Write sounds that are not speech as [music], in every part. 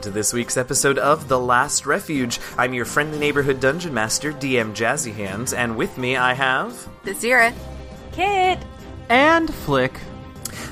welcome to this week's episode of The Last Refuge. I'm your friendly neighborhood dungeon master, DM Jazzy Hands, and with me I have. The Zira. Kit. And Flick.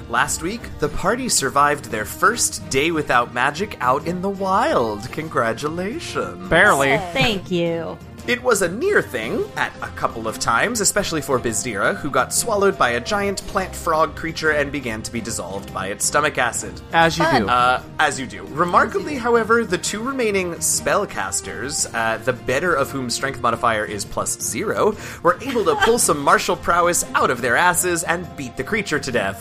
Last week, the party survived their first day without magic out in the wild. Congratulations. Barely. Thank you. It was a near thing at a couple of times, especially for Bizdira, who got swallowed by a giant plant frog creature and began to be dissolved by its stomach acid. As you do. Uh, as you do. Remarkably, however, the two remaining spellcasters, uh, the better of whom strength modifier is plus zero, were able to pull some martial prowess out of their asses and beat the creature to death.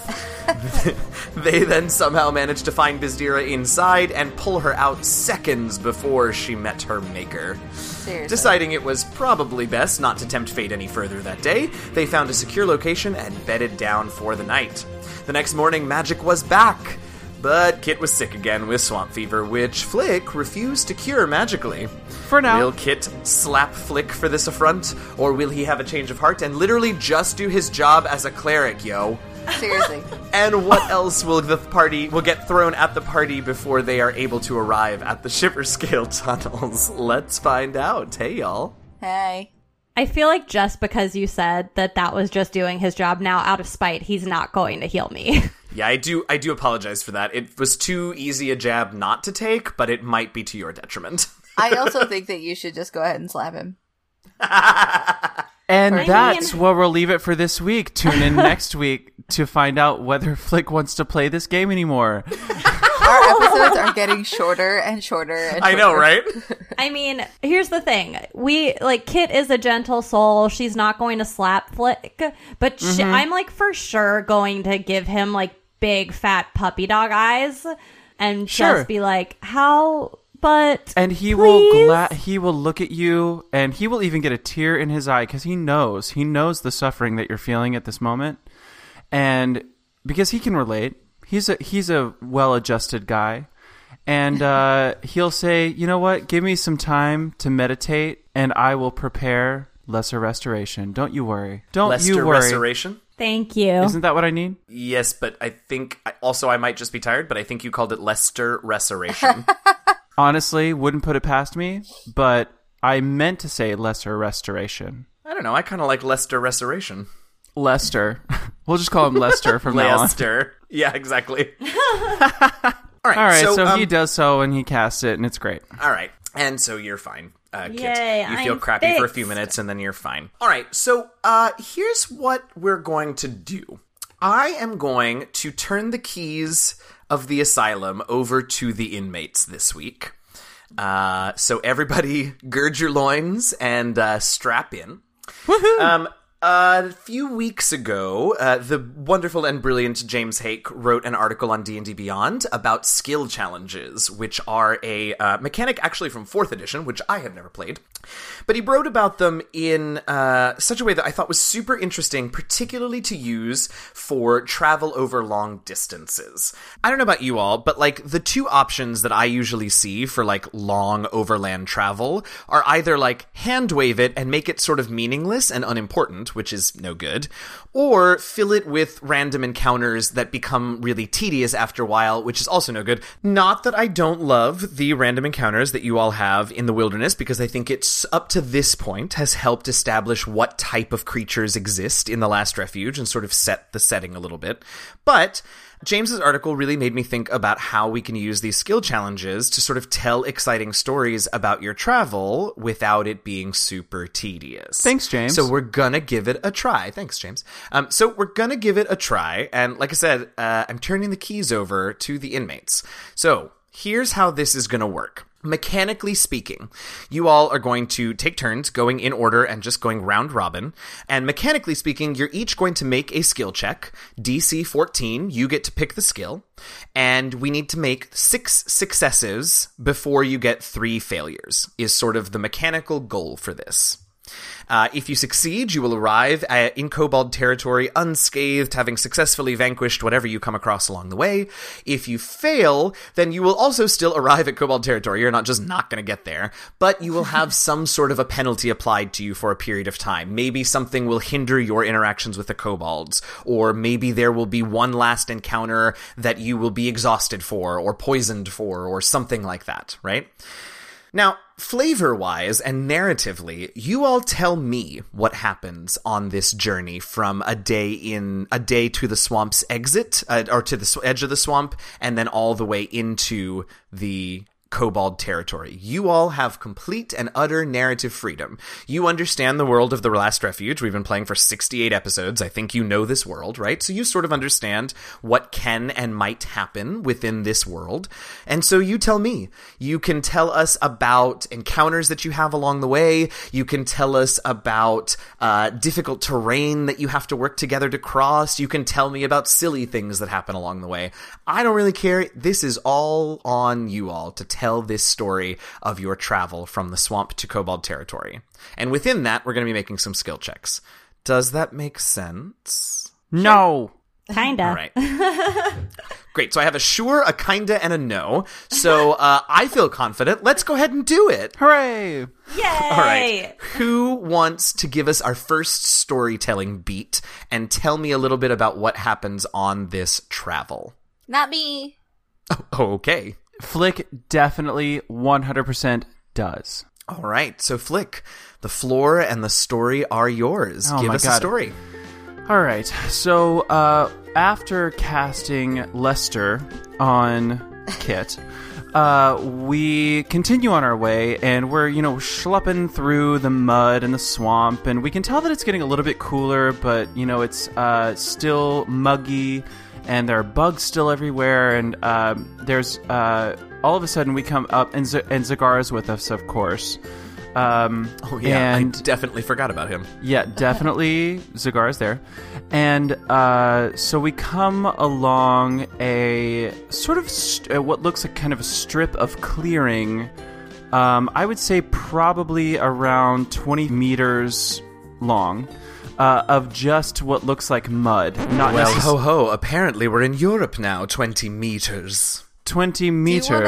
[laughs] they then somehow managed to find Bizdira inside and pull her out seconds before she met her maker. Seriously. Deciding it was probably best not to tempt fate any further that day, they found a secure location and bedded down for the night. The next morning, magic was back. But Kit was sick again with swamp fever, which Flick refused to cure magically. For now. Will Kit slap Flick for this affront, or will he have a change of heart and literally just do his job as a cleric, yo? Seriously. [laughs] And what else will the party will get thrown at the party before they are able to arrive at the Shimmerscale [laughs] tunnels? Let's find out. Hey, y'all. hey. I feel like just because you said that that was just doing his job now out of spite, he's not going to heal me. [laughs] Yeah, I do. I do apologize for that. It was too easy a jab not to take, but it might be to your detriment. I also think that you should just go ahead and slap him. And Right. that's where we'll leave it for this week. Tune in next [laughs] week to find out whether Flick wants to play this game anymore. [laughs] Our episodes are getting shorter and shorter. And I know, right? [laughs] I mean, here's the thing. We, like, Kit is a gentle soul. She's not going to slap Flick, but she, mm-hmm. I'm, like, for sure going to give him, like, big fat puppy dog eyes and Sure. just be like, how, but. And he please? will gla- he will look at you and he will even get a tear in his eye cuz he knows. He knows the suffering that you're feeling at this moment. And because he can relate. He's a he's a well-adjusted guy. And uh, [laughs] he'll say, "You know what? Give me some time to meditate and I will prepare lesser restoration. Don't you worry. Don't Lester you worry. Restoration. Thank you. Isn't that what I need? Yes, but I think also I might just be tired. But I think you called it Lester Restoration. [laughs] Honestly, wouldn't put it past me, but I meant to say lesser restoration. I don't know. I kind of like Lester Restoration. Lester. [laughs] we'll just call him Lester from now on. Lester. [laughs] Yeah, exactly. [laughs] all right. All right, so, um, he does so and he casts it, and it's great. All right. And so you're fine. Uh, Kit. Yay, you feel I'm crappy for a few minutes and then you're fine. All right. So uh, here's what we're going to do I am going to turn the keys of the asylum over to the inmates this week. Uh, so everybody gird your loins and uh, strap in. Um, a few weeks ago, uh, the wonderful and brilliant James Haeck wrote an article on D&D Beyond about skill challenges, which are a uh, mechanic actually from 4th edition, which I have never played. But he wrote about them in uh, such a way that I thought was super interesting, particularly to use for travel over long distances. I don't know about you all, but like the two options that I usually see for like long overland travel are either like hand wave it and make it sort of meaningless and unimportant, which is no good, or fill it with random encounters that become really tedious after a while, which is also no good. Not that I don't love the random encounters that you all have in the wilderness, because I think it's up to this point has helped establish what type of creatures exist in the last refuge and sort of set the setting a little bit. But James's article really made me think about how we can use these skill challenges to sort of tell exciting stories about your travel without it being super tedious. Thanks, James. So we're gonna give it a try. Thanks, James. Um, so we're gonna give it a try, and like I said, uh, I'm turning the keys over to the inmates. So here's how this is gonna work. Mechanically speaking, you all are going to take turns going in order and just going round robin. And mechanically speaking, you're each going to make a skill check. DC 14, you get to pick the skill. And we need to make six successes before you get three failures, is sort of the mechanical goal for this. Uh, if you succeed, you will arrive at, in Kobold territory unscathed, having successfully vanquished whatever you come across along the way. If you fail, then you will also still arrive at Kobold territory. You're not just not going to get there, but you will have [laughs] some sort of a penalty applied to you for a period of time. Maybe something will hinder your interactions with the kobolds, or maybe there will be one last encounter that you will be exhausted for, or poisoned for, or something like that, right? Now, flavor wise and narratively, you all tell me what happens on this journey from a day in a day to the swamp's exit uh, or to the sw- edge of the swamp and then all the way into the Kobold territory. You all have complete and utter narrative freedom. You understand the world of The Last Refuge. We've been playing for 68 episodes. I think you know this world, right? So you sort of understand what can and might happen within this world. And so you tell me. You can tell us about encounters that you have along the way. You can tell us about uh, difficult terrain that you have to work together to cross. You can tell me about silly things that happen along the way. I don't really care. This is all on you all to tell this story of your travel from the swamp to Kobold territory. And within that, we're going to be making some skill checks. Does that make sense? No. Kinda. All right. [laughs] Great. So I have a sure, a kinda, and a no. So uh, I feel confident. Let's go ahead and do it. Hooray! Yay! All right. Who wants to give us our first storytelling beat and tell me a little bit about what happens on this travel? Not me. Oh, [laughs] okay. Flick definitely 100% does. All right. So, Flick, the floor and the story are yours. Oh Give us a story. All right. So, uh, after casting Lester on Kit, uh, we continue on our way, and we're you know schlepping through the mud and the swamp, and we can tell that it's getting a little bit cooler, but you know it's uh, still muggy, and there are bugs still everywhere, and um, there's uh, all of a sudden we come up, and Z- and Zagara's with us, of course. Um, Oh, yeah. and I definitely forgot about him. yeah, [laughs] definitely Zagara's there. And uh, so we come along a sort of st- uh, what looks like kind of a strip of clearing. Um, I would say probably around 20 meters long. Uh, of just what looks like mud, not Well, necess- ho ho. Apparently, we're in Europe now. 20 meters. 20 meters. wanna-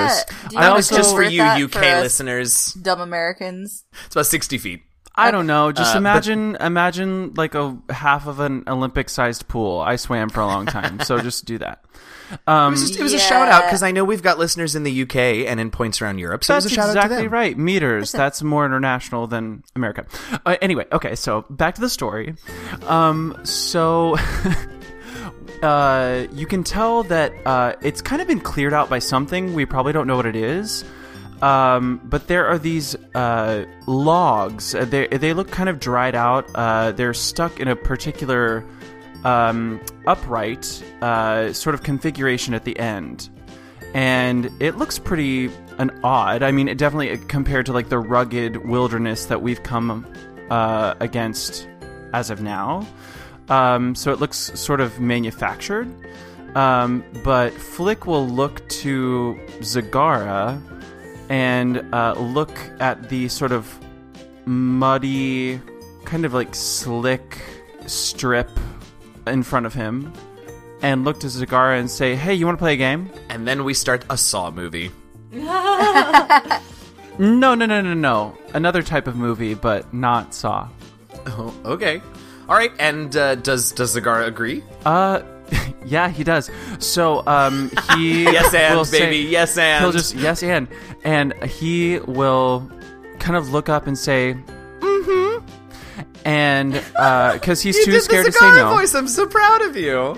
do you I wanna That was just for you, UK for listeners. Dumb Americans. It's about 60 feet. I don't know. Just Uh, but- imagine, imagine like a half of an Olympic-sized pool. I swam for a long time, so just do that. Um, It was, just, it was a shout out because I know we've got listeners in the UK and in points around Europe. So That's it was a shout out to exactly them. right. Meters. That's more international than America. Uh, anyway, okay. So back to the story. Um, so [laughs] uh, you can tell that uh, it's kind of been cleared out by something. We probably don't know what it is. Um, but there are these uh, logs. Uh, They they look kind of dried out. Uh, they're stuck in a particular um, upright uh, sort of configuration at the end and it looks pretty an odd. I mean, it definitely compared to like the rugged wilderness that we've come uh, against as of now. Um, so it looks sort of manufactured. Um, but Flick will look to Zagara and uh, look at the sort of muddy, kind of like slick strip in front of him, and look to Zagara and say, "Hey, you want to play a game?" And then we start a Saw movie. [laughs] No, no, no, no, no. Another type of movie, but not Saw. Oh, okay. All right. And uh, does does Zagara agree? Uh, [laughs] yeah, he does. So, um, he [laughs] Yes, and will say- baby. yes, and he'll just yes and and he will kind of look up and say, "Mm-hmm," and because he's too scared to say no. voice. I'm so proud of you.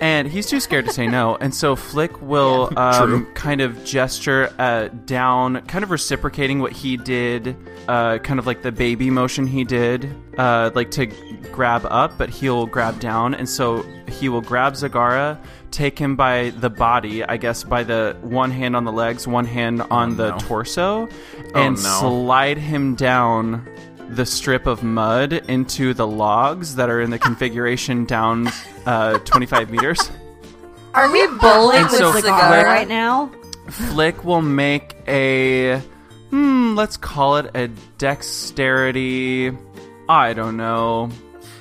and he's too scared to say no. And so Flick will [laughs] um, kind of gesture uh, down, kind of reciprocating what he did, uh, kind of like the baby motion he did, uh, like to grab up, but he'll grab down. And so he will grab Zagara, take him by the body, I guess by the one hand on the legs, one hand on the no. torso, and no. slide him down the strip of mud into the logs that are in the configuration down uh, 25 meters. Are we bowling And with so Zagara Flick- right now? Flick will make a hmm, let's call it a dexterity. I don't know.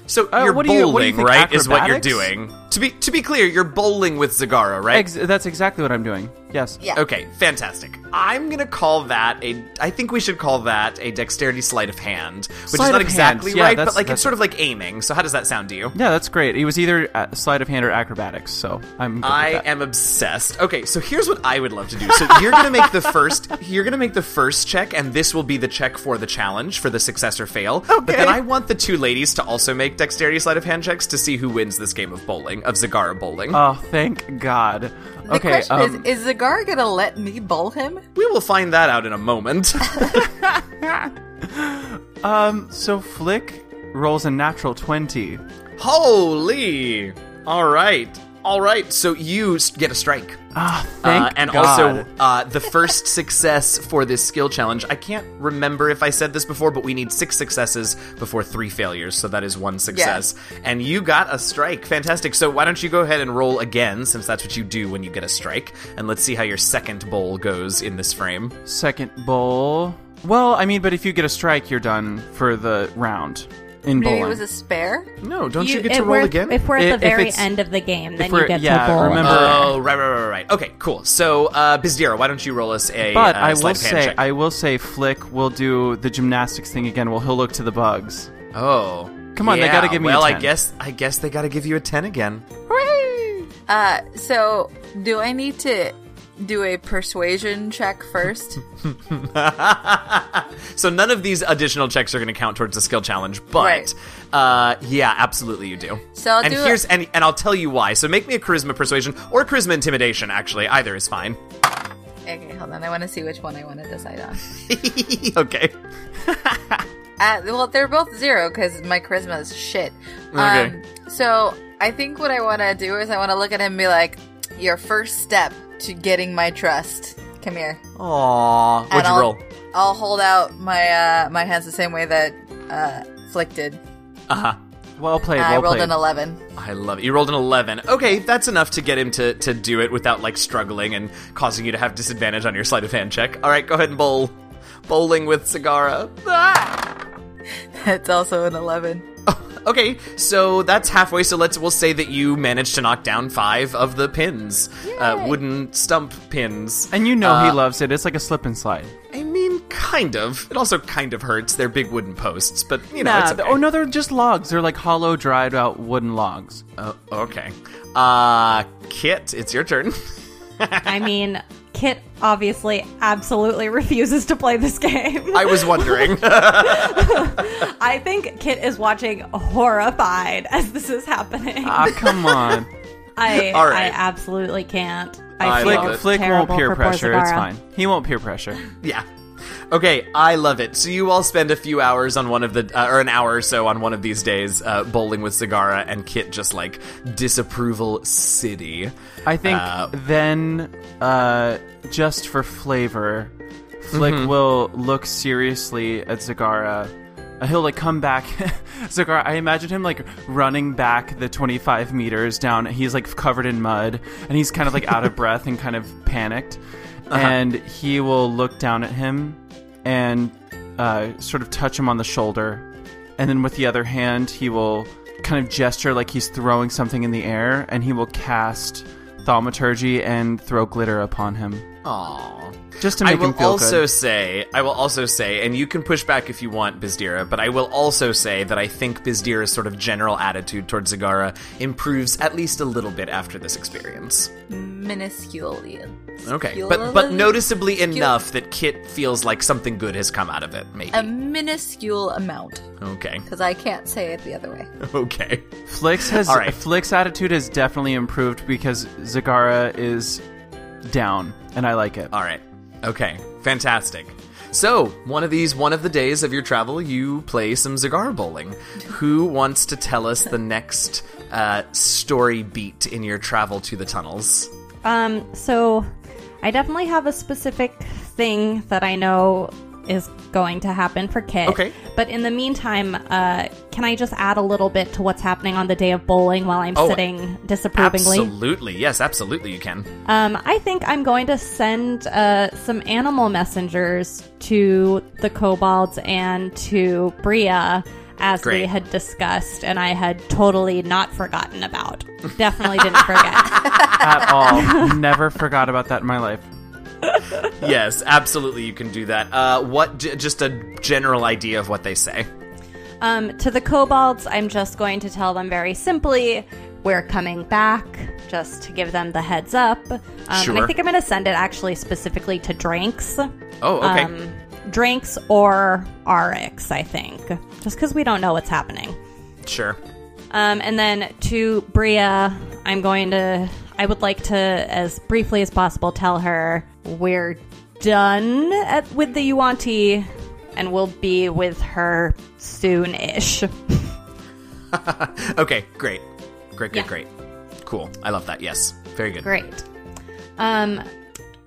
So Uh, you're what do you- bowling, what you think, right? Is what you're doing. To be to be clear, you're bowling with Zagara, right? Ex- that's exactly what I'm doing. Yes. Yeah. Okay, fantastic. I'm gonna call that a. I think we should call that a dexterity sleight of hand, which Sleight is not of exactly hand, yeah, right, but like it's sort of like aiming. So how does that sound to you? Yeah, that's great. It was either uh, sleight of hand or acrobatics, so I'm. Good with I that. am obsessed. Okay, so here's what I would love to do. So you're gonna make the first. [laughs] You're gonna make the first check, and this will be the check for the challenge for the success or fail. Okay. But then I want the two ladies to also make dexterity sleight of hand checks to see who wins this game of bowling of Zagara bowling. Oh, thank God. The okay. question um, is: Is Zagar gonna let me bowl him? we will find that out in a moment. [laughs] [laughs] um. So Flick rolls a natural twenty. Holy! All right, all right. So you get a strike. Ah, thank Uh, and God. also, uh, the first [laughs] success for this skill challenge. I can't remember if I said this before, but we need six successes before three failures, so that is one success. And you got a strike. Fantastic. So why don't you go ahead and roll again, since that's what you do when you get a strike, and let's see how your second bowl goes in this frame. second bowl. Well, I mean, but if you get a strike, you're done for the round in Maybe bowling. it was a spare. No, don't you, get to roll again? If we're I- at if the very it's- end of the game, then you get yeah, to bowl. remember- Oh, right, right, right, right. Okay, cool. So, uh, Bizdira, why don't you roll us a but uh, I will of hand say, check? I will say, Flick will do the gymnastics thing again. Well, he'll look to the bugs. Oh, Come on, they gotta give me a Well, I guess I guess they gotta give you a ten again. Uh, so do I need to do a persuasion check first? [laughs] so none of these additional checks are going to count towards the skill challenge, but Right. uh, yeah, absolutely you do. So I'll and do here's it- and, and I'll tell you why. So make me a charisma persuasion or charisma intimidation. Actually, either is fine. okay, hold on. I want to see which one I want to decide on. [laughs] okay. [laughs] Uh, well, they're both zero because my charisma is shit. Okay. Um, so I think what I want to do is I want to look at him and be like, "Your first step to getting my trust. Come here." Aww. What'd And you I'll, roll? I'll hold out my uh, my hands the same way that uh, Flick did. Uh huh. Well played. I rolled played. an eleven. I love it. You rolled an 11. Okay, that's enough to get him to, to do it without, like, struggling and causing you to have disadvantage on your sleight of hand check. All right, go ahead and bowl. Bowling with Zagara. Ah! [laughs] It's also an eleven. Okay, so that's halfway. So let's we'll say that you managed to knock down five of the pins, uh, wooden stump pins. And you know Uh, he loves it. It's like a slip and slide. I mean, kind of. It also kind of hurts. They're big wooden posts, but you know, Nah, it's th- okay. Oh no, they're just logs. They're like hollow, dried out wooden logs. Oh, okay. Uh, Kit, it's your turn. [laughs] I mean, Kit obviously absolutely [laughs] refuses to play this game. I was wondering. [laughs] [laughs] I think Kit is watching horrified as this is happening. Ah, come on. I all right. I absolutely can't. I I, love feel it. Flick won't peer pressure. It's fine. He won't peer pressure. yeah. Okay, I love it. So you all spend a few hours on one of the, uh, or an hour or so on one of these days, uh, bowling with Zagara, and Kit just like disapproval city. I think Uh, then, uh, just for flavor, Flick Mm-hmm. will look seriously at Zagara. He'll like come back. [laughs] Zagara, I imagine him like running back the 25 meters down. He's like covered in mud and he's kind of like out of [laughs] breath and kind of panicked. Uh-huh. And he will look down at him and uh, sort of touch him on the shoulder. And then with the other hand, he will kind of gesture like he's throwing something in the air and he will cast thaumaturgy and throw glitter upon him. Aww. Just to I make will him feel also good. say, I will also say, and you can push back if you want, Bizdira, but I will also say that I think Bizdira's sort of general attitude towards Zagara improves at least a little bit after this experience. Minuscule. Okay, but but noticeably enough that Kit feels like something good has come out of it. Maybe. a minuscule amount okay. because I can't say it the other way. [laughs] Okay. Flicks has All right. Flick's attitude has definitely improved because Zagara is down, and I like it. All right. Okay. Fantastic. So, one of these, one of the days of your travel, you play some Zagar bowling. Who wants to tell us the next uh, story beat in your travel to the tunnels? Um, so I definitely have a specific thing that I know is going to happen for Kit. Okay. But in the meantime, uh, can I just add a little bit to what's happening on the day of bowling while I'm Oh, sitting disapprovingly? Absolutely. Yes, absolutely you can. Um, I think I'm going to send uh, some animal messengers to the kobolds and to Bria as we had discussed, and I had totally not forgotten about. Definitely didn't forget. [laughs] At all. Never forgot about that in my life. [laughs] yes, absolutely you can do that. Uh what j- just a general idea of what they say. Um, to the kobolds, I'm just going to tell them very simply, we're coming back, just to give them the heads up. Um, And I think I'm going to send it actually specifically to Drinks. Oh, okay. Um, Drinks or Rx, I think. Just because we don't know what's happening. sure. Um, and then to Bria, I'm going to. I would like to, as briefly as possible, tell her we're done at, with the Yuan-ti, and we'll be with her soon-ish. [laughs] Okay, great. Great, great, Yeah. great. Cool. I love that. Yes. Very good. Great. Um,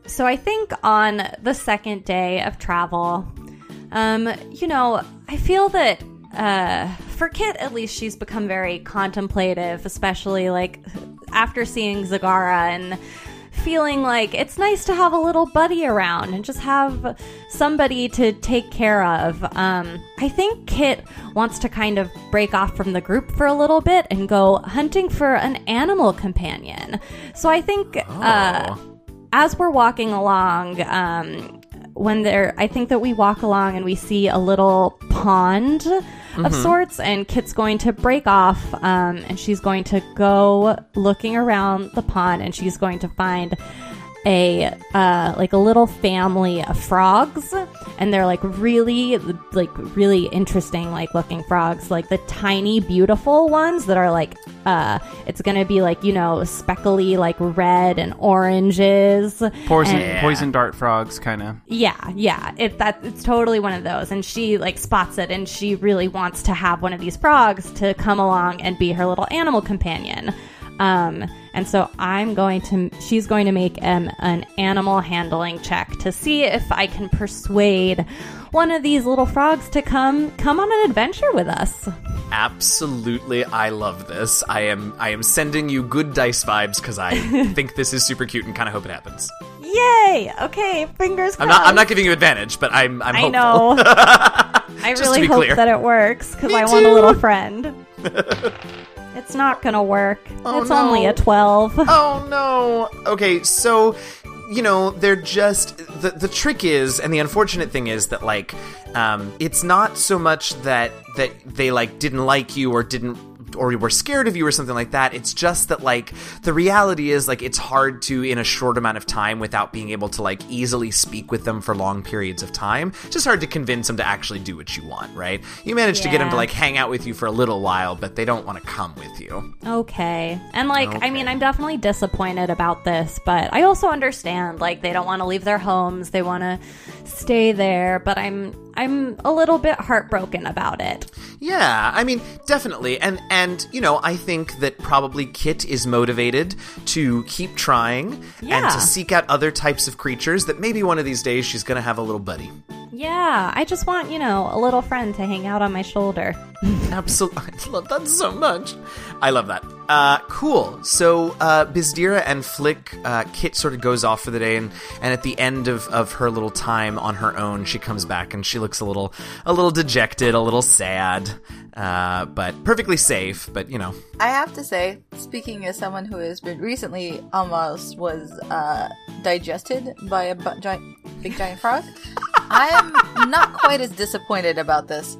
so I think on the second day of travel, um, you know, I feel that uh, for Kit, at least, she's become very contemplative, especially like after seeing Zagara and feeling like it's nice to have a little buddy around and just have somebody to take care of. Um, I think Kit wants to kind of break off from the group for a little bit and go hunting for an animal companion. So I think uh, as we're walking along, um, when there, I think that we walk along and we see a little pond of sorts, and Kit's going to break off, um, and she's going to go looking around the pond, and she's going to find a uh, like a little family of frogs, and they're like really like really interesting like looking frogs, like the tiny beautiful ones that are like uh, it's gonna be like you know speckly like red and oranges. Poison, and- poison dart frogs, kind of. yeah, yeah. It that it's totally one of those. And she like spots it and she really wants to have one of these frogs to come along and be her little animal companion. Um, and so I'm going to she's going to make um, an animal handling check to see if I can persuade one of these little frogs to come come on an adventure with us. Absolutely, I love this. I am I am sending you good dice vibes because I [laughs] think this is super cute and kind of hope it happens. Yay! Okay, fingers crossed. I'm not I'm not giving you advantage, but I'm I'm I hopeful. know. [laughs] I really hope clear. that it works because I want a little friend. [laughs] it's not gonna work. Oh, it's only a twelve. [laughs] Oh no. Okay, so you know, they're just the the trick is and the unfortunate thing is that like um it's not so much that that they like didn't like you or didn't or we're scared of you or something like that. It's just that like the reality is like it's hard to in a short amount of time without being able to like easily speak with them for long periods of time. It's just hard to convince them to actually do what you want, right? You manage to get them to like hang out with you for a little while, but they don't want to come with you. Okay. And like I mean I'm definitely disappointed about this, but I also understand like they don't want to leave their homes. They want to stay there, but I'm I'm a little bit heartbroken about it. Yeah, I mean, definitely. And and you know, I think that probably Kit is motivated to keep trying and to seek out other types of creatures that maybe one of these days she's going to have a little buddy. Yeah, I just want, you know, a little friend to hang out on my shoulder. [laughs] Absolutely. I love that so much. I love that. Uh, cool. So, uh, Bizdira and Flick, uh, Kit sort of goes off for the day, and, and at the end of, of her little time on her own, she comes back and she looks a little, a little dejected, a little sad, uh, but perfectly safe, but you know. I have to say, speaking as someone who has been recently almost was uh, digested by a bu- giant, big giant frog, [laughs] I am not quite as disappointed about this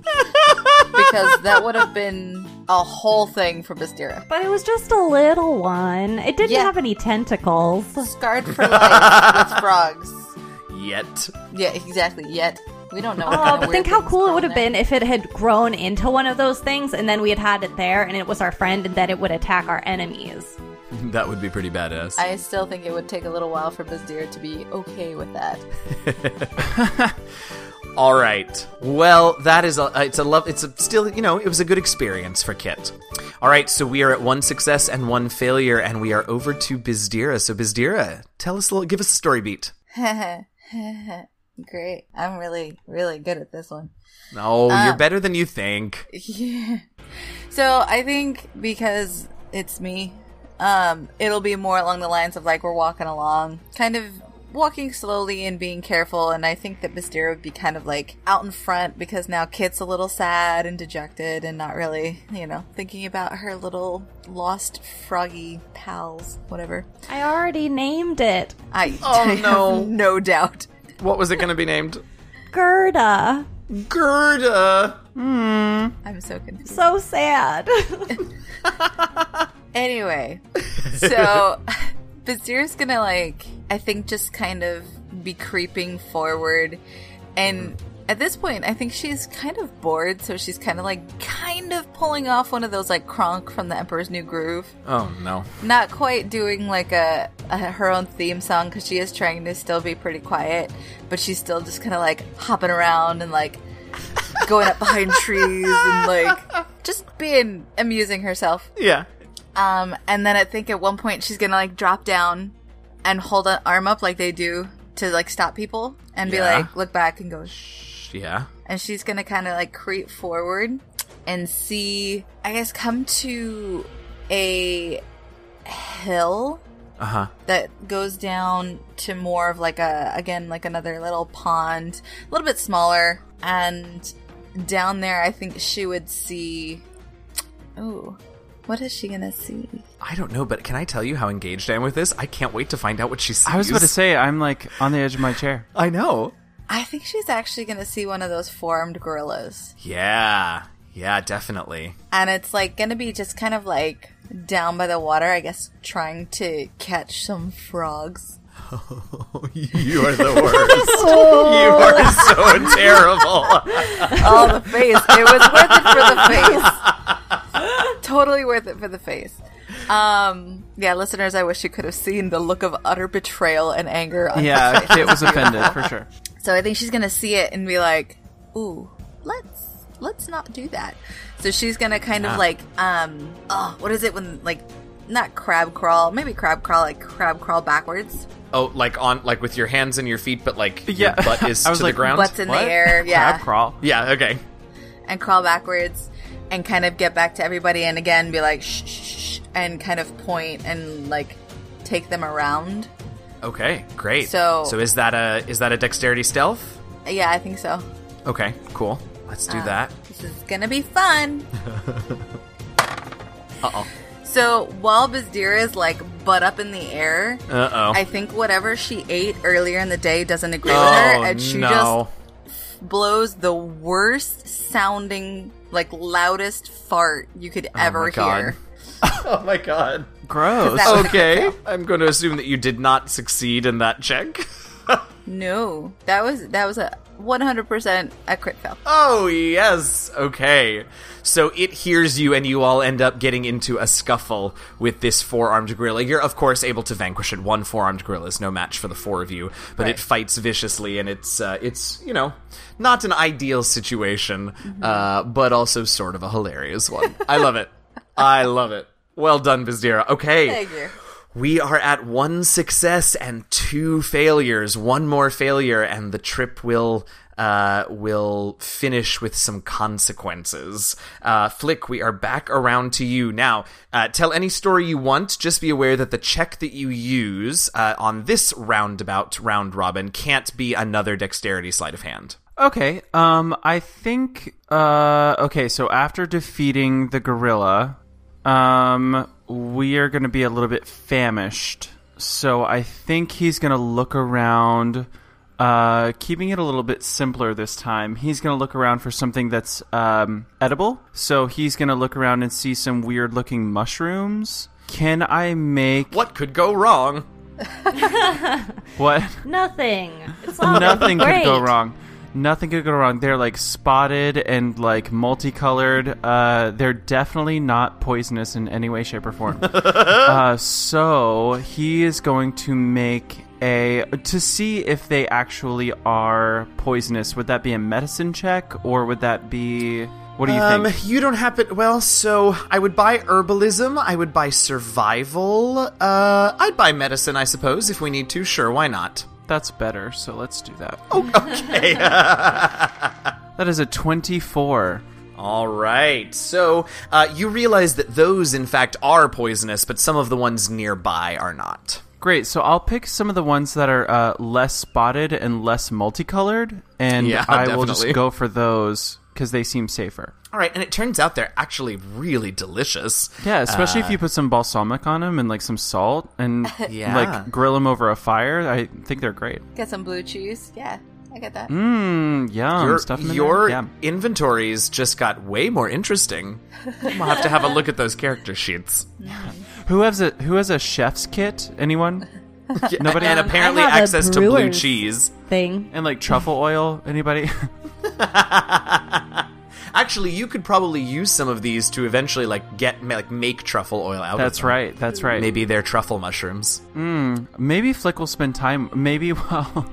because that would have been a whole thing for Bastira. But it was just a little one. It didn't Yeah. have any tentacles. Scarred for [laughs] life with frogs. Yet. Yeah, exactly. Yet we don't know. What Oh, kind of but weird think how things cool it grow would have there. been if it had grown into one of those things and then we had had it there and it was our friend and then it would attack our enemies. [laughs] That would be pretty badass. I still think it would take a little while for Bazdir to be okay with that. [laughs] All right. Well, that is a it's a love it's a still, you know, it was a good experience for Kit. All right, so we are at one success and one failure and we are over to Bizdira. So Bizdira, tell us a little give us a story beat. [laughs] Great. I'm really, really good at this one. No, Uh, you're better than you think. Yeah. So I think because it's me, um, it'll be more along the lines of like we're walking along, kind of walking slowly and being careful. And I think that Bastira would be kind of like out in front because now Kit's a little sad and dejected and not really, you know, thinking about her little lost froggy pals, whatever. I already named it I [laughs] Oh, I [laughs] have no. no doubt. What was it going to be named? Gerda. Gerda. Hmm. I'm so confused. So sad. [laughs] Anyway, [laughs] so [laughs] Bazir's gonna like I think just kind of be creeping forward and at this point I think she's kind of bored, so she's kind of like kind of pulling off one of those like Kronk from the Emperor's New Groove. Oh no. Not quite doing like a, a her own theme song because she is trying to still be pretty quiet, but she's still just kind of like hopping around and like [laughs] going up behind trees and like just being amusing herself. Yeah. Um, and then I think at one point she's gonna like drop down and hold an arm up like they do to like stop people and be Yeah. like, look back and go, shh. Yeah. And she's gonna kind of like creep forward and see, I guess, come to a hill Uh huh. that goes down to more of like a, again, like another little pond, a little bit smaller. And down there, I think she would see. Ooh, what is she gonna see? I don't know, but can I tell you how engaged I am with this? I can't wait to find out what she sees. I was about to say, I'm like on the edge of my chair. I know. I think she's actually gonna see one of those four-armed gorillas. Yeah. Yeah, definitely. And it's like gonna be just kind of like down by the water, I guess, trying to catch some frogs. [laughs] You are the worst. [laughs] Oh. you are so terrible. [laughs] Oh, the face. It was worth it for the face. totally worth it for the face. Um, yeah, listeners, I wish you could have seen the look of utter betrayal and anger on Yeah, her face. Kit was offended for sure. So I think she's gonna see it and be like, "Ooh, let's let's not do that." So she's gonna kind Yeah. of like, um, oh, what is it when like not crab crawl, maybe crab crawl, like crab crawl backwards, Oh, like on like with your hands and your feet, but like Yeah. your butt is [laughs] I was to like, the ground. butts in What? the air, yeah, Crab crawl. Yeah. Okay. and crawl backwards, and kind of get back to everybody, and again be like, shh, shh, shh, and kind of point and like take them around. Okay. Great. So- so is that a is that a dexterity stealth? Yeah, I think so. Okay. Cool. Let's do Uh, that. This is gonna be fun. [laughs] Uh oh. So while Bazdira is like butt up in the air, Uh oh. I think whatever she ate earlier in the day doesn't agree with Oh her, and she no. just blows the worst sounding, like loudest fart you could ever my God. hear. [laughs] oh my god. Gross. That was a Okay. I'm going to assume that you did not succeed in that check. No, that was that was a 100% a crit fail. Oh, yes. Okay. So it hears you, and you all end up getting into a scuffle with this four armed gorilla. You're, of course, able to vanquish it. One four armed gorilla is no match for the four of you, but Right. it fights viciously, and it's, uh, it's, you know, not an ideal situation, uh, but also sort of a hilarious one. I love it. I love it. Well done, Bizdira. Okay. Thank you. We are at one success and two failures. One more failure, and the trip will uh, will finish with some consequences. Uh, Flick, we are back around to you now. Uh, tell any story you want. Just be aware that the check that you use uh, on this roundabout round robin can't be another dexterity sleight of hand. Okay. Um, I think. Uh, okay. So after defeating the gorilla, um, we are going to be a little bit famished. So I think he's going to look around. Uh, keeping it a little bit simpler this time. He's going to look around for something that's um, edible. So he's going to look around and see some weird looking mushrooms. Can I make What could go wrong? [laughs] what? Nothing. It's all Nothing could go wrong. Nothing could go wrong. They're like spotted and like multicolored. Uh, they're definitely not poisonous in any way, shape, or form. [laughs] uh, so he is going to make a to see if they actually are poisonous. Would that be a medicine check or would that be? What do you Um, think? you don't have happen. Well, so I would buy herbalism. I would buy survival. Uh, I'd buy medicine, I suppose, if we need to. Sure, why not? That's better, so let's do that. [laughs] Okay. [laughs] That is a 24. All right. So uh, you realize that those, in fact, are poisonous, but some of the ones nearby are not. Great, so I'll pick some of the ones that are uh, less spotted and less multicolored, and Yeah, I will just go for those because they seem safer. All right, and it turns out they're actually really delicious. Yeah, especially Uh, if you put some balsamic on them and like some salt and [laughs] Yeah. like grill them over a fire. I think they're great. Get some blue cheese. Yeah, I get that. Mmm, yum. Your, Stuff 'em in your. Yeah. inventories just got way more interesting. [laughs] We'll have to have a look at those character sheets. Who has a Who has a chef's kit? Anyone? [laughs] [laughs] Nobody. And apparently have a access to blue brewer's- cheese. Thing. and like truffle oil. Anybody? [laughs] Actually, you could probably use some of these to eventually like get ma- like make truffle oil out. That's of them. right. That's right. Maybe they're truffle mushrooms. Hmm. Maybe Flick will spend time. Maybe [laughs] while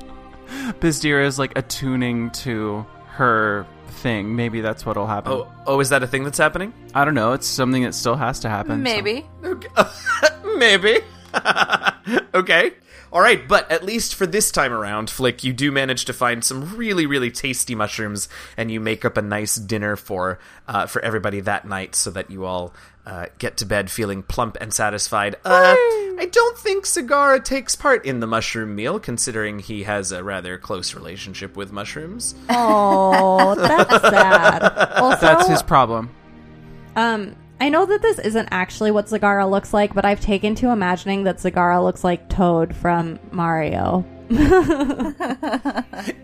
Bizdira is like attuning to her thing. Maybe that's what'll happen. Oh, oh, is that a thing that's happening? I don't know. It's something that still has to happen. so- Maybe. Maybe. [laughs] okay. All right, but at least for this time around, Flick, you do manage to find some really, really tasty mushrooms, and you make up a nice dinner for uh, for everybody that night, so that you all uh, get to bed feeling plump and satisfied. Uh, I don't think Zagara takes part in the mushroom meal, considering he has a rather close relationship with mushrooms. Oh, that's [laughs] sad. Also, That's his problem. Um, I know that this isn't actually what Zagara looks like, but I've taken to imagining that Zagara looks like Toad from Mario. [laughs]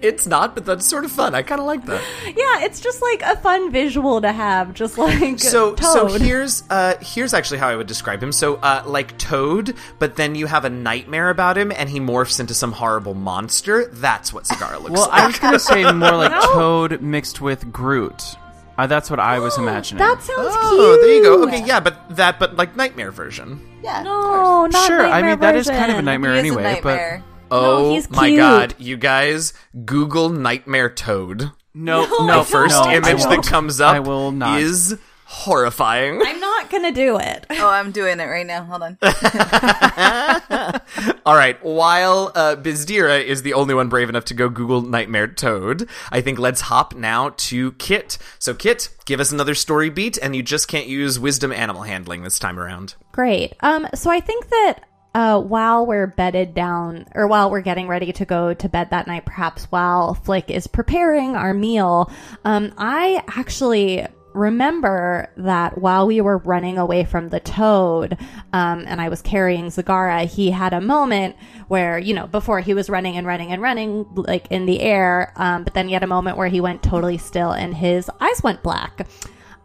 It's not, but that's sort of fun. I kind of like that. Yeah, it's just like a fun visual to have, just like so Toad. so here's uh here's actually how I would describe him. So uh like Toad, but then you have a nightmare about him and he morphs into some horrible monster. That's what Cigar looks Well, like. I was gonna say more like [laughs] Toad mixed with Groot. Uh, that's what I was [gasps] imagining. that sounds oh, cute. there you go. Okay, yeah, but that but like nightmare version. Yeah. of No, not sure. I mean, that is version. kind of a nightmare He is a anyway. nightmare. Oh he's my cute. god, you guys Google nightmare Toad. But no, No, no, I First No, I image that won't. comes up I will not. is horrifying. I'm not gonna do it. [laughs] Oh, I'm doing it right now. Hold on. [laughs] All right. While uh, Bizdira is the only one brave enough to go Google Nightmare Toad, I think let's hop now to Kit. So, Kit, give us another story beat, and you just can't use wisdom animal handling this time around. Great. Um, so I think that uh, while we're bedded down, or while we're getting ready to go to bed that night, perhaps while Flick is preparing our meal, um, I actually remember that while we were running away from the toad, um, and I was carrying Zagara, he had a moment where, you know, before he was running and running and running, like in the air, um, but then he had a moment where he went totally still and his eyes went black.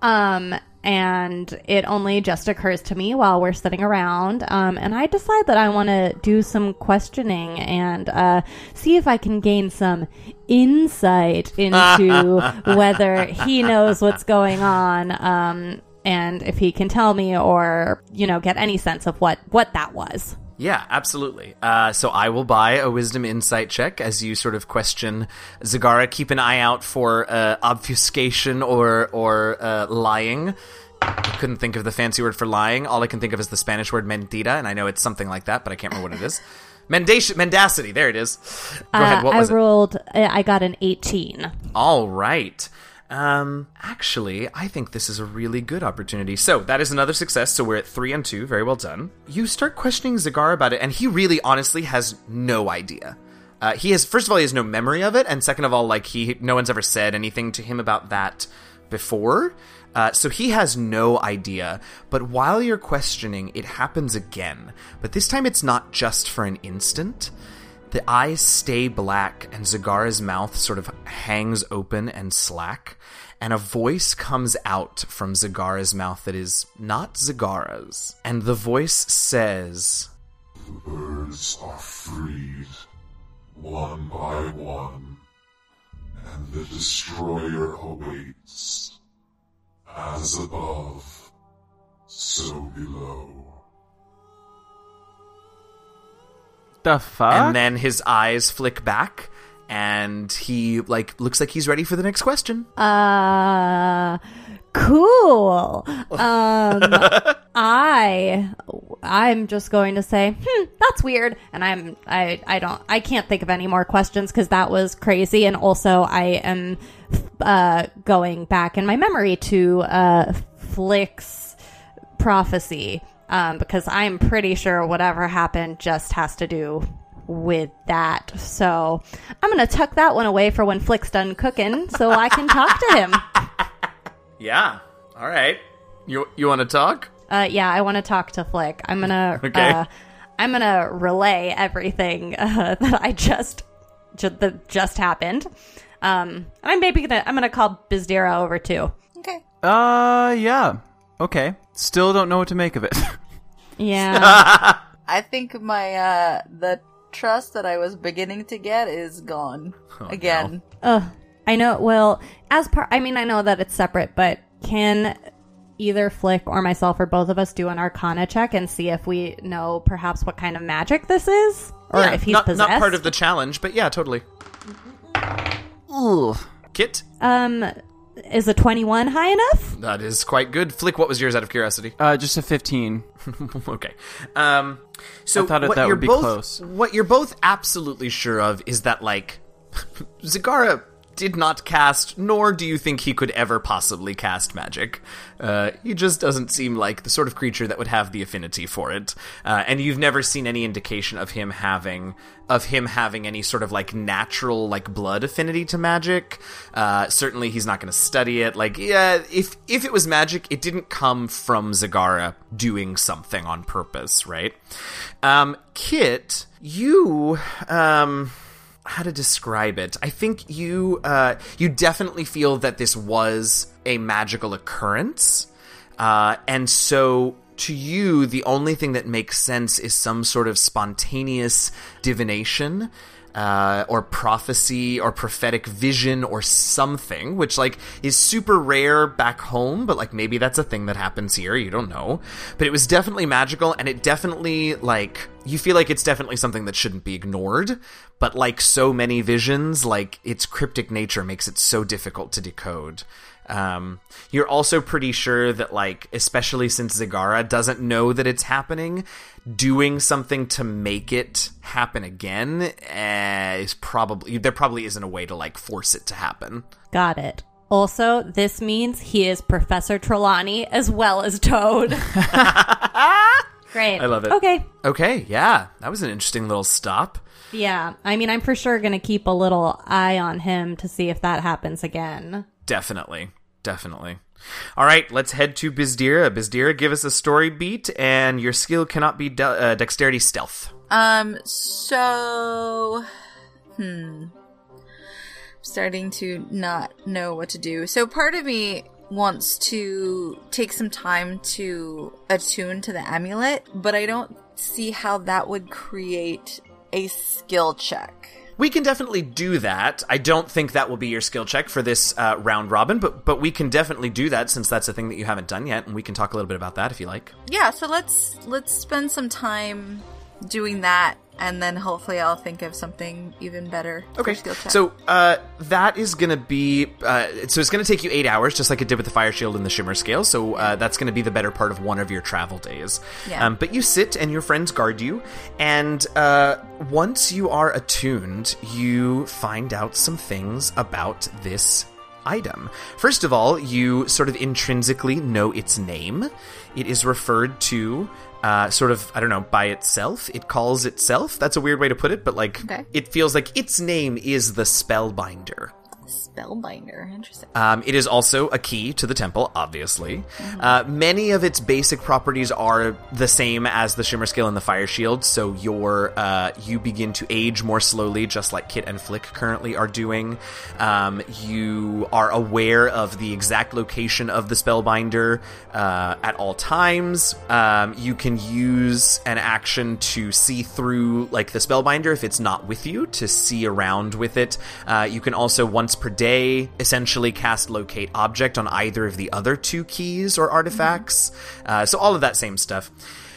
Um, and it only just occurs to me while we're sitting around. Um, and I decide that I want to do some questioning and uh, see if I can gain some insight into [laughs] whether he knows what's going on. Um, and if he can tell me or, you know, get any sense of what, what that was. Yeah, absolutely. Uh, so I will buy a wisdom insight check as you sort of question Zagara. Keep an eye out for uh, obfuscation or or uh, lying. I couldn't think of the fancy word for lying. All I can think of is the Spanish word mentira, and I know it's something like that, but I can't remember what it is. Mendation, mendacity. There it is. Go ahead. What Uh, I was it? rolled, I got an 18. All right. Um, actually, I think this is a really good opportunity. So that is another success. So we're at three and two. Very well done. You start questioning Zagar about it, and he really, honestly, has no idea. Uh, he has, first of all, he has no memory of it, and second of all, like he, no one's ever said anything to him about that before. Uh, so he has no idea. But while you're questioning, it happens again. But this time, it's not just for an instant. The eyes stay black, and Zagara's mouth sort of hangs open and slack, and a voice comes out from Zagara's mouth that is not Zagara's. And the voice says, The birds are freed, one by one, and the destroyer awaits. As above, so below. The fuck? and then his eyes flick back, and he, like, looks like he's ready for the next question. Uh, cool. Um, [laughs] I I'm just going to say, hmm, that's weird. And I'm, I, I don't, I can't think of any more questions because that was crazy. And also, I am uh, going back in my memory to uh, Flick's prophecy um, because I'm pretty sure whatever happened just has to do with that. So I'm going to tuck that one away for when Flick's done cooking so I can talk to him. [laughs] Yeah. All right. You you want to talk? Uh, yeah, I want to talk to Flick. I'm gonna, [laughs] Okay. uh, I'm gonna relay everything [laughs] uh, that I just, ju- that just happened. Um, and I'm maybe gonna, I'm gonna call Bizdira over too. Okay. Uh, yeah. Okay. Still don't know what to make of it. [laughs] Yeah, [laughs] I think my uh the trust that I was beginning to get is gone again. Ugh. I know. Well, as part, I mean, I know that it's separate, but can either Flick or myself or both of us do an Arcana check and see if we know perhaps what kind of magic this is, or yeah, if he's not, possessed? not part of the challenge, but yeah, totally. Ooh, Kit, Um, is a twenty-one high enough? that is quite good. Flick, what was yours out of curiosity? Uh, just a 15. [laughs] okay. Um, so I thought that what that you're would be both, close. What you're both absolutely sure of is that like [laughs] Zagara did not cast, nor do you think he could ever possibly cast magic. Uh, he just doesn't seem like the sort of creature that would have the affinity for it. Uh, and you've never seen any indication of him having of him having any sort of like natural like blood affinity to magic. Uh, certainly, he's not going to study it. Like, yeah, if if it was magic, it didn't come from Zagara doing something on purpose, right? Um, Kit, you um how to describe it. I think you uh, you definitely feel that this was a magical occurrence, uh, and so to you, the only thing that makes sense is some sort of spontaneous divination. Uh, or prophecy or prophetic vision or something, which like is super rare back home, but like maybe that's a thing that happens here. You don't know, but it was definitely magical, and it definitely like you feel like it's definitely something that shouldn't be ignored. But like so many visions, like its cryptic nature makes it so difficult to decode. Um, you're also pretty sure that, like, especially since Zagara doesn't know that it's happening, doing something to make it happen again eh, is probably there probably isn't a way to like force it to happen. Got it. Also, this means he is Professor Trelawney as well as Toad. [laughs] [laughs] Great. I love it. Okay. Okay, yeah, that was an interesting little stop. Yeah. I mean, I'm for sure going to keep a little eye on him to see if that happens again. Definitely, definitely. All right, let's head to Bizdira. Bizdira, give us a story beat, and your skill cannot be de- uh, dexterity stealth. Um, so, hmm, starting to not know what to do. So part of me wants to take some time to attune to the amulet, but I don't see how that would create a skill check. We can definitely do that. I don't think that will be your skill check for this uh, round robin, but but we can definitely do that since that's a thing that you haven't done yet, and we can talk a little bit about that if you like. Yeah, so let's let's spend some time doing that and then hopefully I'll think of something even better. Okay. So uh, that is going to be. Uh, so it's going to take you eight hours, just like it did with the fire shield and the Shimmerscale. So uh, that's going to be the better part of one of your travel days. Yeah. Um, but you sit and your friends guard you, and uh, once you are attuned, you find out some things about this item. First of all, you sort of intrinsically know its name. It is referred to uh, sort of, I don't know, by itself. It calls itself. That's a weird way to put it, but like, Okay. it feels like its name is the Spellbinder. Spellbinder. Interesting. Um, it is also a key to the temple, obviously. Uh, many of its basic properties are the same as the Shimmerscale and the Fire Shield, so your uh, you begin to age more slowly, just like Kit and Flick currently are doing. Um, you are aware of the exact location of the Spellbinder uh, at all times. Um, you can use an action to see through, like the Spellbinder, if it's not with you, to see around with it. Uh, you can also once per day essentially cast locate object on either of the other two keys or artifacts. Uh, so all of that same stuff.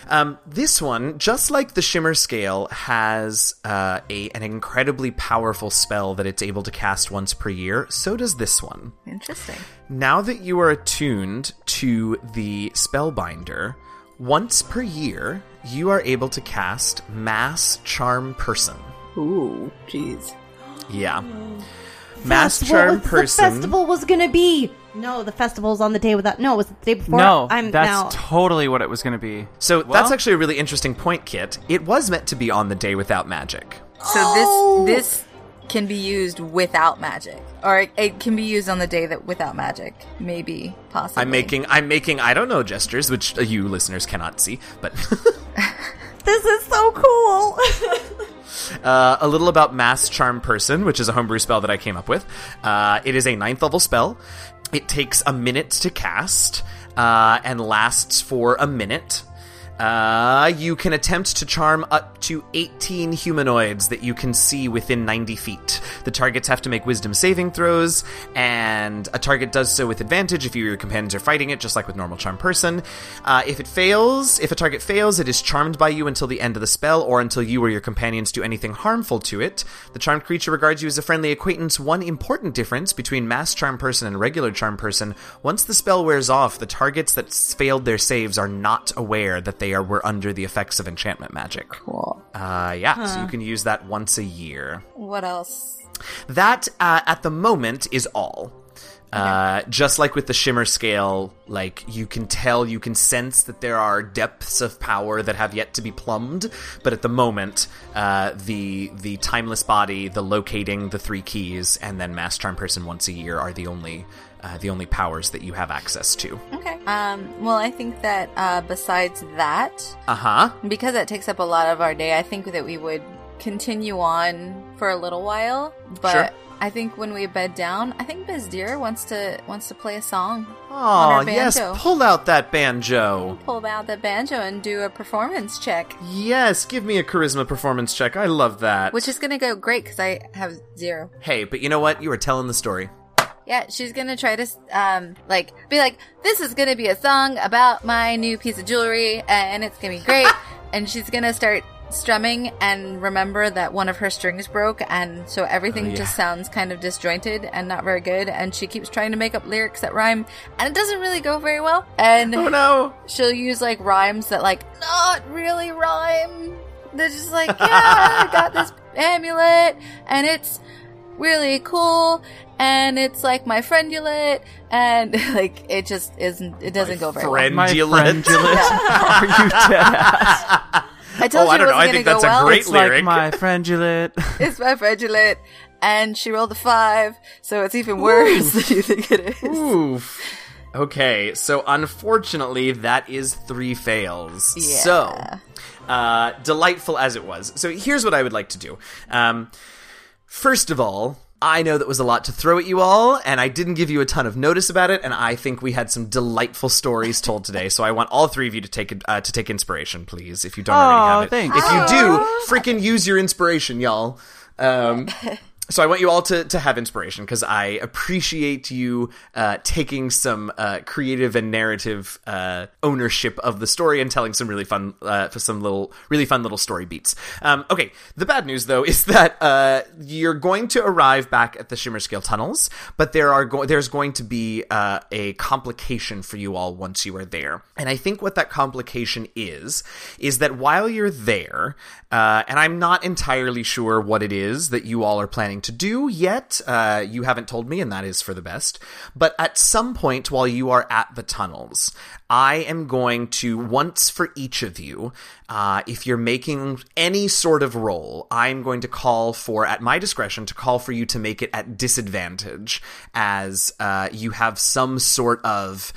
Um, this one, just like the Shimmerscale, has uh, a an incredibly powerful spell that it's able to cast once per year. So does this one. Interesting. Now that you are attuned to the Spellbinder, Once per year, you are able to cast Mass Charm Person. Ooh, jeez. Yeah. [gasps] Mass Festival Charm was- The festival was gonna be. No, the festival's on the day without. No, it was the day before. no, I'm that's now. totally what it was going to be. So Well- that's actually a really interesting point, Kit. It was meant to be on the day without magic. So Oh. this this can be used without magic, or it, it can be used on the day that without magic, maybe possibly. I'm making I'm making I don't know gestures, which uh, you listeners cannot see, but [laughs] [laughs] this is so cool. [laughs] uh, a little about Mass Charm Person, which is a homebrew spell that I came up with. Uh, it is a ninth level spell. It takes a minute to cast uh, and lasts for a minute. Uh, you can attempt to charm up to 18 humanoids that you can see within 90 feet. The targets have to make wisdom saving throws, and a target does so with advantage if you or your companions are fighting it, just like with normal charm person. Uh, if it fails, if a target fails, it is charmed by you until the end of the spell, or until you or your companions do anything harmful to it. The charmed creature regards you as a friendly acquaintance. One important difference between mass charm person and regular charm person: once the spell wears off, the targets that failed their saves are not aware that they are were under the effects of enchantment magic. Cool. Uh, yeah, so you can use that once a year. What else? That uh, at the moment is all. Uh, just like with the Shimmerscale, like you can tell, you can sense that there are depths of power that have yet to be plumbed. But at the moment, uh, the the timeless body, the locating the three keys, and then mass charm person once a year are the only uh, the only powers that you have access to. Okay. Um. Well, I think that uh, besides that, Uh huh. because that takes up a lot of our day, I think that we would continue on for a little while. But Sure. I think when we bed down, I think Bizdeer wants to wants to play a song. Oh yes, pull out that banjo. Pull out the banjo and do a performance check, Yes, give me a charisma performance check. I love that. which is gonna go great because I have zero. hey, but you know what? You were telling the story. Yeah, she's gonna try to um like be like, this is gonna be a song about my new piece of jewelry, and it's gonna be great. [laughs] and she's gonna start strumming and remember that one of her strings broke, and so everything Oh, yeah. just sounds kind of disjointed and not very good. And she keeps trying to make up lyrics that rhyme, and it doesn't really go very well. And Oh no! she'll use like rhymes that like not really rhyme. They're just [laughs] like, yeah, I got this amulet and it's really cool and it's like my friendulet and [laughs] like it just isn't it doesn't go very well. My Friendulent. friendulent. [laughs] Are you dead ass? I told Oh, you I don't it know. wasn't I gonna think go that's a well. great It's lyric. like my friendulet. [laughs] It's my friendulet and she rolled a five, so it's even worse [laughs] than you think it is. Oof. Okay, so unfortunately, that is three fails. Yeah. So, uh, delightful as it was. So, here's what I would like to do. Um, first of all, I know that was a lot to throw at you all, and I didn't give you a ton of notice about it. And I think we had some delightful stories told today. So I want all three of you to take uh, to take inspiration, please, if you don't already have it. thanks. If you do, freaking use your inspiration, y'all. Um, [laughs] so I want you all to, to have inspiration because I appreciate you uh, taking some uh, creative and narrative uh, ownership of the story and telling some really fun, uh, for some little, really fun little story beats. Um, okay, the bad news though [laughs] is that uh, you're going to arrive back at the Shimmerscale tunnels, but there are go- there's going to be uh, a complication for you all once you are there, and I think what that complication is is that while you're there, uh, and I'm not entirely sure what it is that you all are planning to do yet. Uh, you haven't told me, and that is for the best. But at some point while you are at the tunnels, I am going to, once for each of you, uh, if you're making any sort of roll, I'm going to call for, at my discretion, to call for you to make it at disadvantage, as uh, you have some sort of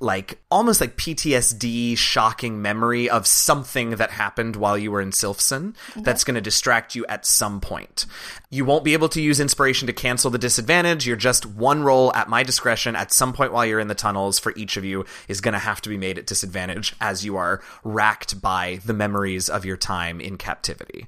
like almost like PTSD shocking memory of something that happened while you were in Sylphson that's going to distract you at some point. You won't be able to use inspiration to cancel the disadvantage. You're just one roll at my discretion at some point while you're in the tunnels for each of you is going to have to be made at disadvantage as you are racked by the memories of your time in captivity.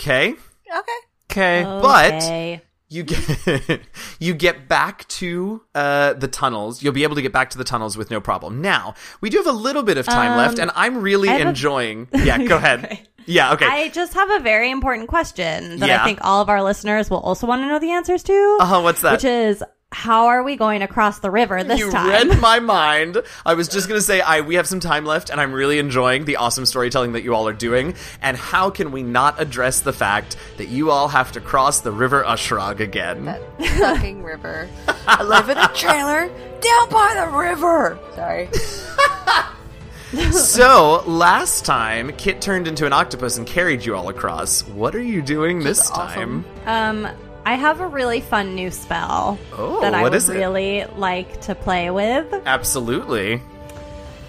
Okay? Okay. Okay. But. You get [laughs] you get back to uh, the tunnels. You'll be able to get back to the tunnels with no problem. Now we do have a little bit of time left, and I'm really Um, have a- enjoying. [laughs] Yeah, go ahead. Yeah, okay. I just have a very important question that Yeah. I think all of our listeners will also want to know the answers to. Uh huh. What's that? Which is how are we going to cross the river this you time? You read my [laughs] mind. I was just going to say, I we have some time left, and I'm really enjoying the awesome storytelling that you all are doing. And how can we not address the fact that you all have to cross the River Ushrog again? That fucking river. I live in a trailer down by the river. Sorry. [laughs] so last time, Kit turned into an octopus and carried you all across. What are you doing this awesome. time? Um, I have a really fun new spell Oh, that I would is it? really like to play with. Absolutely.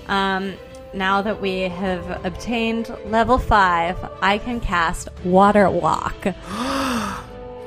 Um, now that we have obtained level five, I can cast Water Walk, [gasps]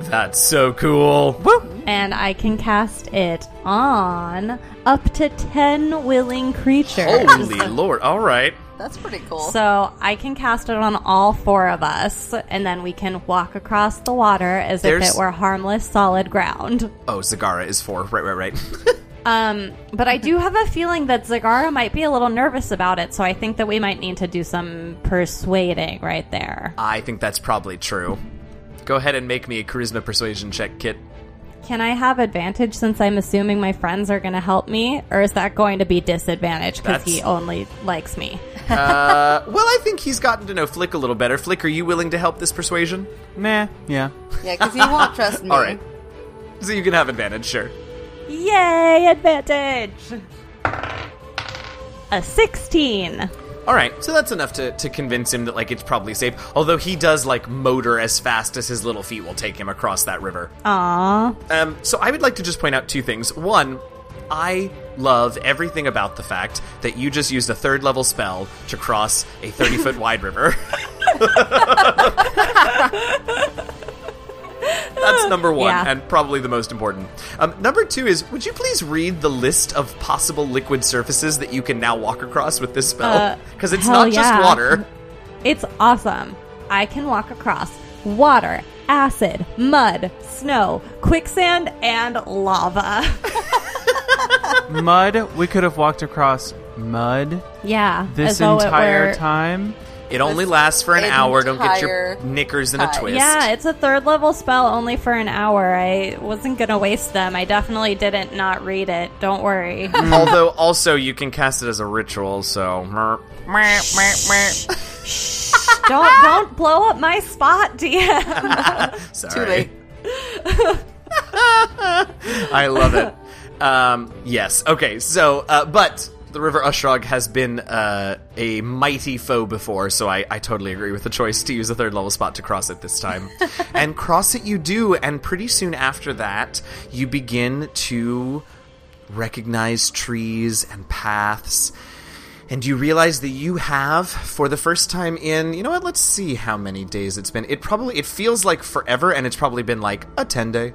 That's so cool. Woo! and I can cast it on up to ten willing creatures. Holy [laughs] lord! All right. That's pretty cool. So I can cast it on all four of us, and then we can walk across the water as if it were harmless, solid ground. [laughs] Oh, Zagara is four. Right, right, right. [laughs] Um, but I do have a feeling that Zagara might be a little nervous about it, so I think that we might need to do some persuading right there. I think that's probably true. Go ahead and make me a charisma persuasion check, Kit. Can I have advantage since I'm assuming my friends are going to help me, or is that going to be disadvantage because he only likes me? [laughs] Uh, well, I think he's gotten to know Flick a little better. Flick, are you willing to help this persuasion? Nah, yeah. yeah, because he won't trust [laughs] me. All right. So you can have advantage, sure. Yay, advantage! A 16. All right, so that's enough to, to convince him that like it's probably safe. Although he does like motor as fast as his little feet will take him across that river. Aww. Um, so I would like to just point out two things. One, I love everything about the fact that you just used a third level spell to cross a 30 foot wide river. [laughs] [laughs] That's number one, Yeah. and probably the most important. Um, number two is would you please read the list of possible liquid surfaces that you can now walk across with this spell? Uh, Because it's hell not just water. It's awesome. I can walk across water, acid, mud, snow, quicksand, and lava. [laughs] Mud. We could have walked across mud yeah. this as though it entire were- time. It only lasts for an hour. Don't get your knickers in a twist. Yeah, it's a third level spell only for an hour. I wasn't going to waste them. I definitely didn't not read it. Don't worry. [laughs] Although also you can cast it as a ritual, so don't don't blow up my spot, [laughs] DM. [laughs] sorry. Too late. I love it. Um, yes. Okay. So, uh, but the River Ushrog has been uh, a mighty foe before, so I, I totally agree with the choice to use a third level spot to cross it this time. [laughs] and cross it you do, and pretty soon after that, you begin to recognize trees and paths. And you realize that you have, for the first time in, you know what? Let's see how many days it's been. It probably it feels like forever, and it's probably been like a ten day.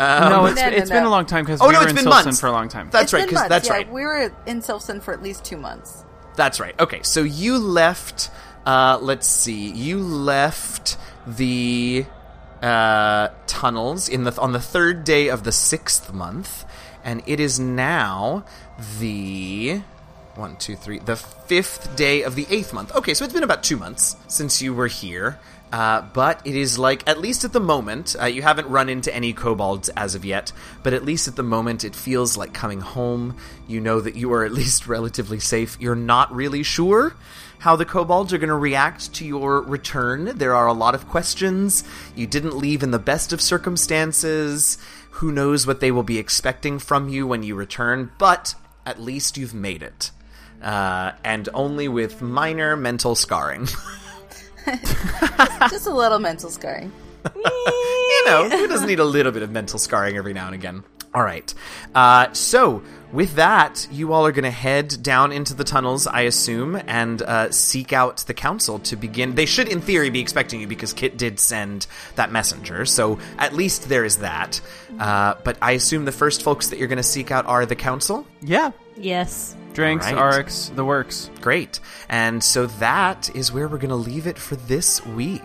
No, it's, No, no, it's no. been a long time because Oh, we no, were it's in been Silson months. for a long time. That's It's right, been because months, that's yeah, right. We were in Silson for at least two months. That's right. Okay, so you left. Uh, let's see. You left the uh, tunnels in the on the third day of the sixth month, and it is now the one, two, three, the fifth day of the eighth month. Okay, so it's been about two months since you were here. Uh, but it is like, at least at the moment, uh, you haven't run into any kobolds as of yet, but at least at the moment, it feels like coming home. You know that you are at [laughs] least relatively safe. You're not really sure how the kobolds are going to react to your return. There are a lot of questions. You didn't leave in the best of circumstances. Who knows what they will be expecting from you when you return, but at least you've made it. Uh, and only with minor mental scarring. [laughs] [laughs] Just a little mental scarring. you know, who doesn't need a little bit of mental scarring every now and again? All right. Uh, so, with that, you all are going to head down into the tunnels, I assume, and uh, seek out the council to begin. They should, in theory, be expecting you because Kit did send that messenger. So, at least there is that. Uh, but I assume the first folks that you're going to seek out are the council. Yeah, yes. drinks, Right. RX, the works. Great. And so that is where we're going to leave it for this week.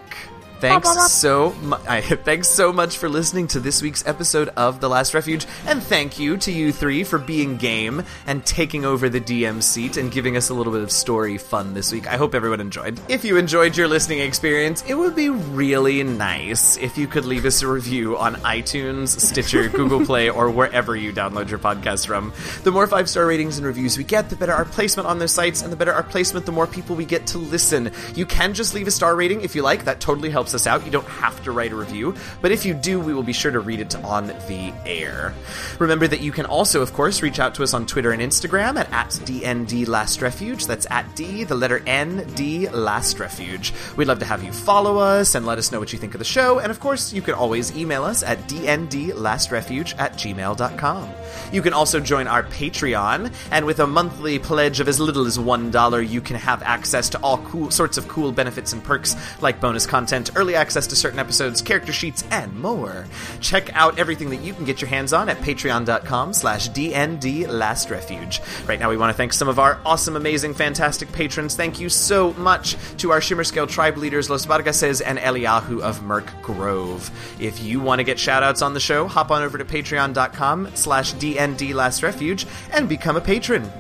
Thanks so mu- I, [laughs] thanks so much for listening to this week's episode of The Last Refuge, and thank you to you three for being game and taking over the DM seat and giving us a little bit of story fun this week. I hope everyone enjoyed. If you enjoyed your listening experience, it would be really nice if you could leave us a review on iTunes, Stitcher, [laughs] Google Play, or wherever you download your podcast from. The more five star ratings and reviews we get, the better our placement on those sites, and the better our placement, the more people we get to listen. You can just leave a star rating if you like. That totally helps us out. You don't have to write a review, but if you do, we will be sure to read it on the air. Remember that you can also, of course, reach out to us on Twitter and Instagram at, at DND Last Refuge. That's at D, the letter N, D Last Refuge. We'd love to have you follow us and let us know what you think of the show. And of course, you can always email us at dndlastrefuge at gmail.com. You can also join our Patreon, and with a monthly pledge of as little as $1, you can have access to all cool sorts of cool benefits and perks like bonus content, early access to certain episodes, character sheets, and more. Check out everything that you can get your hands on at patreon.com slash dndlastrefuge. Right now we want to thank some of our awesome, amazing, fantastic patrons. Thank you so much to our Shimmerscale tribe leaders Los Vargases and Eliahu of Merk Grove. If you want to get shoutouts on the show, hop on over to patreon.com slash dndlastrefuge and become a patron.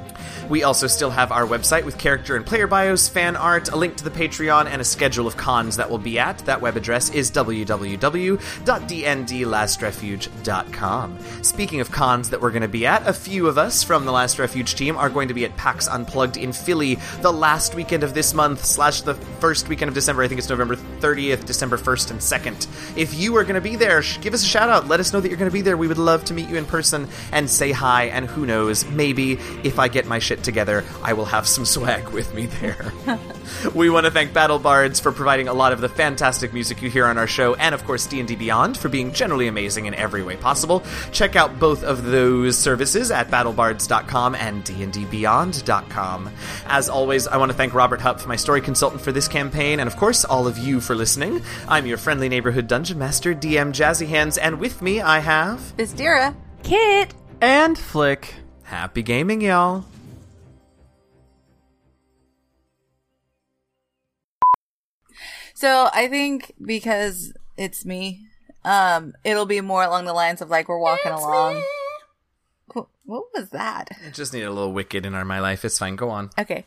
We also still have our website with character and player bios, fan art, a link to the Patreon, and a schedule of cons that we'll be at. That web address is www.dndlastrefuge.com. Speaking of cons that we're going to be at, a few of us from the Last Refuge team are going to be at PAX Unplugged in Philly the last weekend of this month, slash the first weekend of December. I think it's November 30th, December 1st, and 2nd. If you are going to be there, give us a shout out. Let us know that you're going to be there. We would love to meet you in person and say hi, and who knows, maybe if I get my shit together, I will have some swag with me there. [laughs] we want to thank BattleBards for providing a lot of the fantastic music you hear on our show, and of course D&D Beyond for being generally amazing in every way possible. Check out both of those services at battlebards.com and dndbeyond.com. As always, I want to thank Robert Hupp, my story consultant for this campaign, and of course all of you for listening. I'm your friendly neighborhood dungeon master, DM Jazzy Hands, and with me I have Bistira. Kit. And Flick. Happy gaming, y'all. So I think because it's me, um, it'll be more along the lines of like we're walking along. Wh- What was that? I just need a little wicked in our my life. It's fine. Go on. Okay.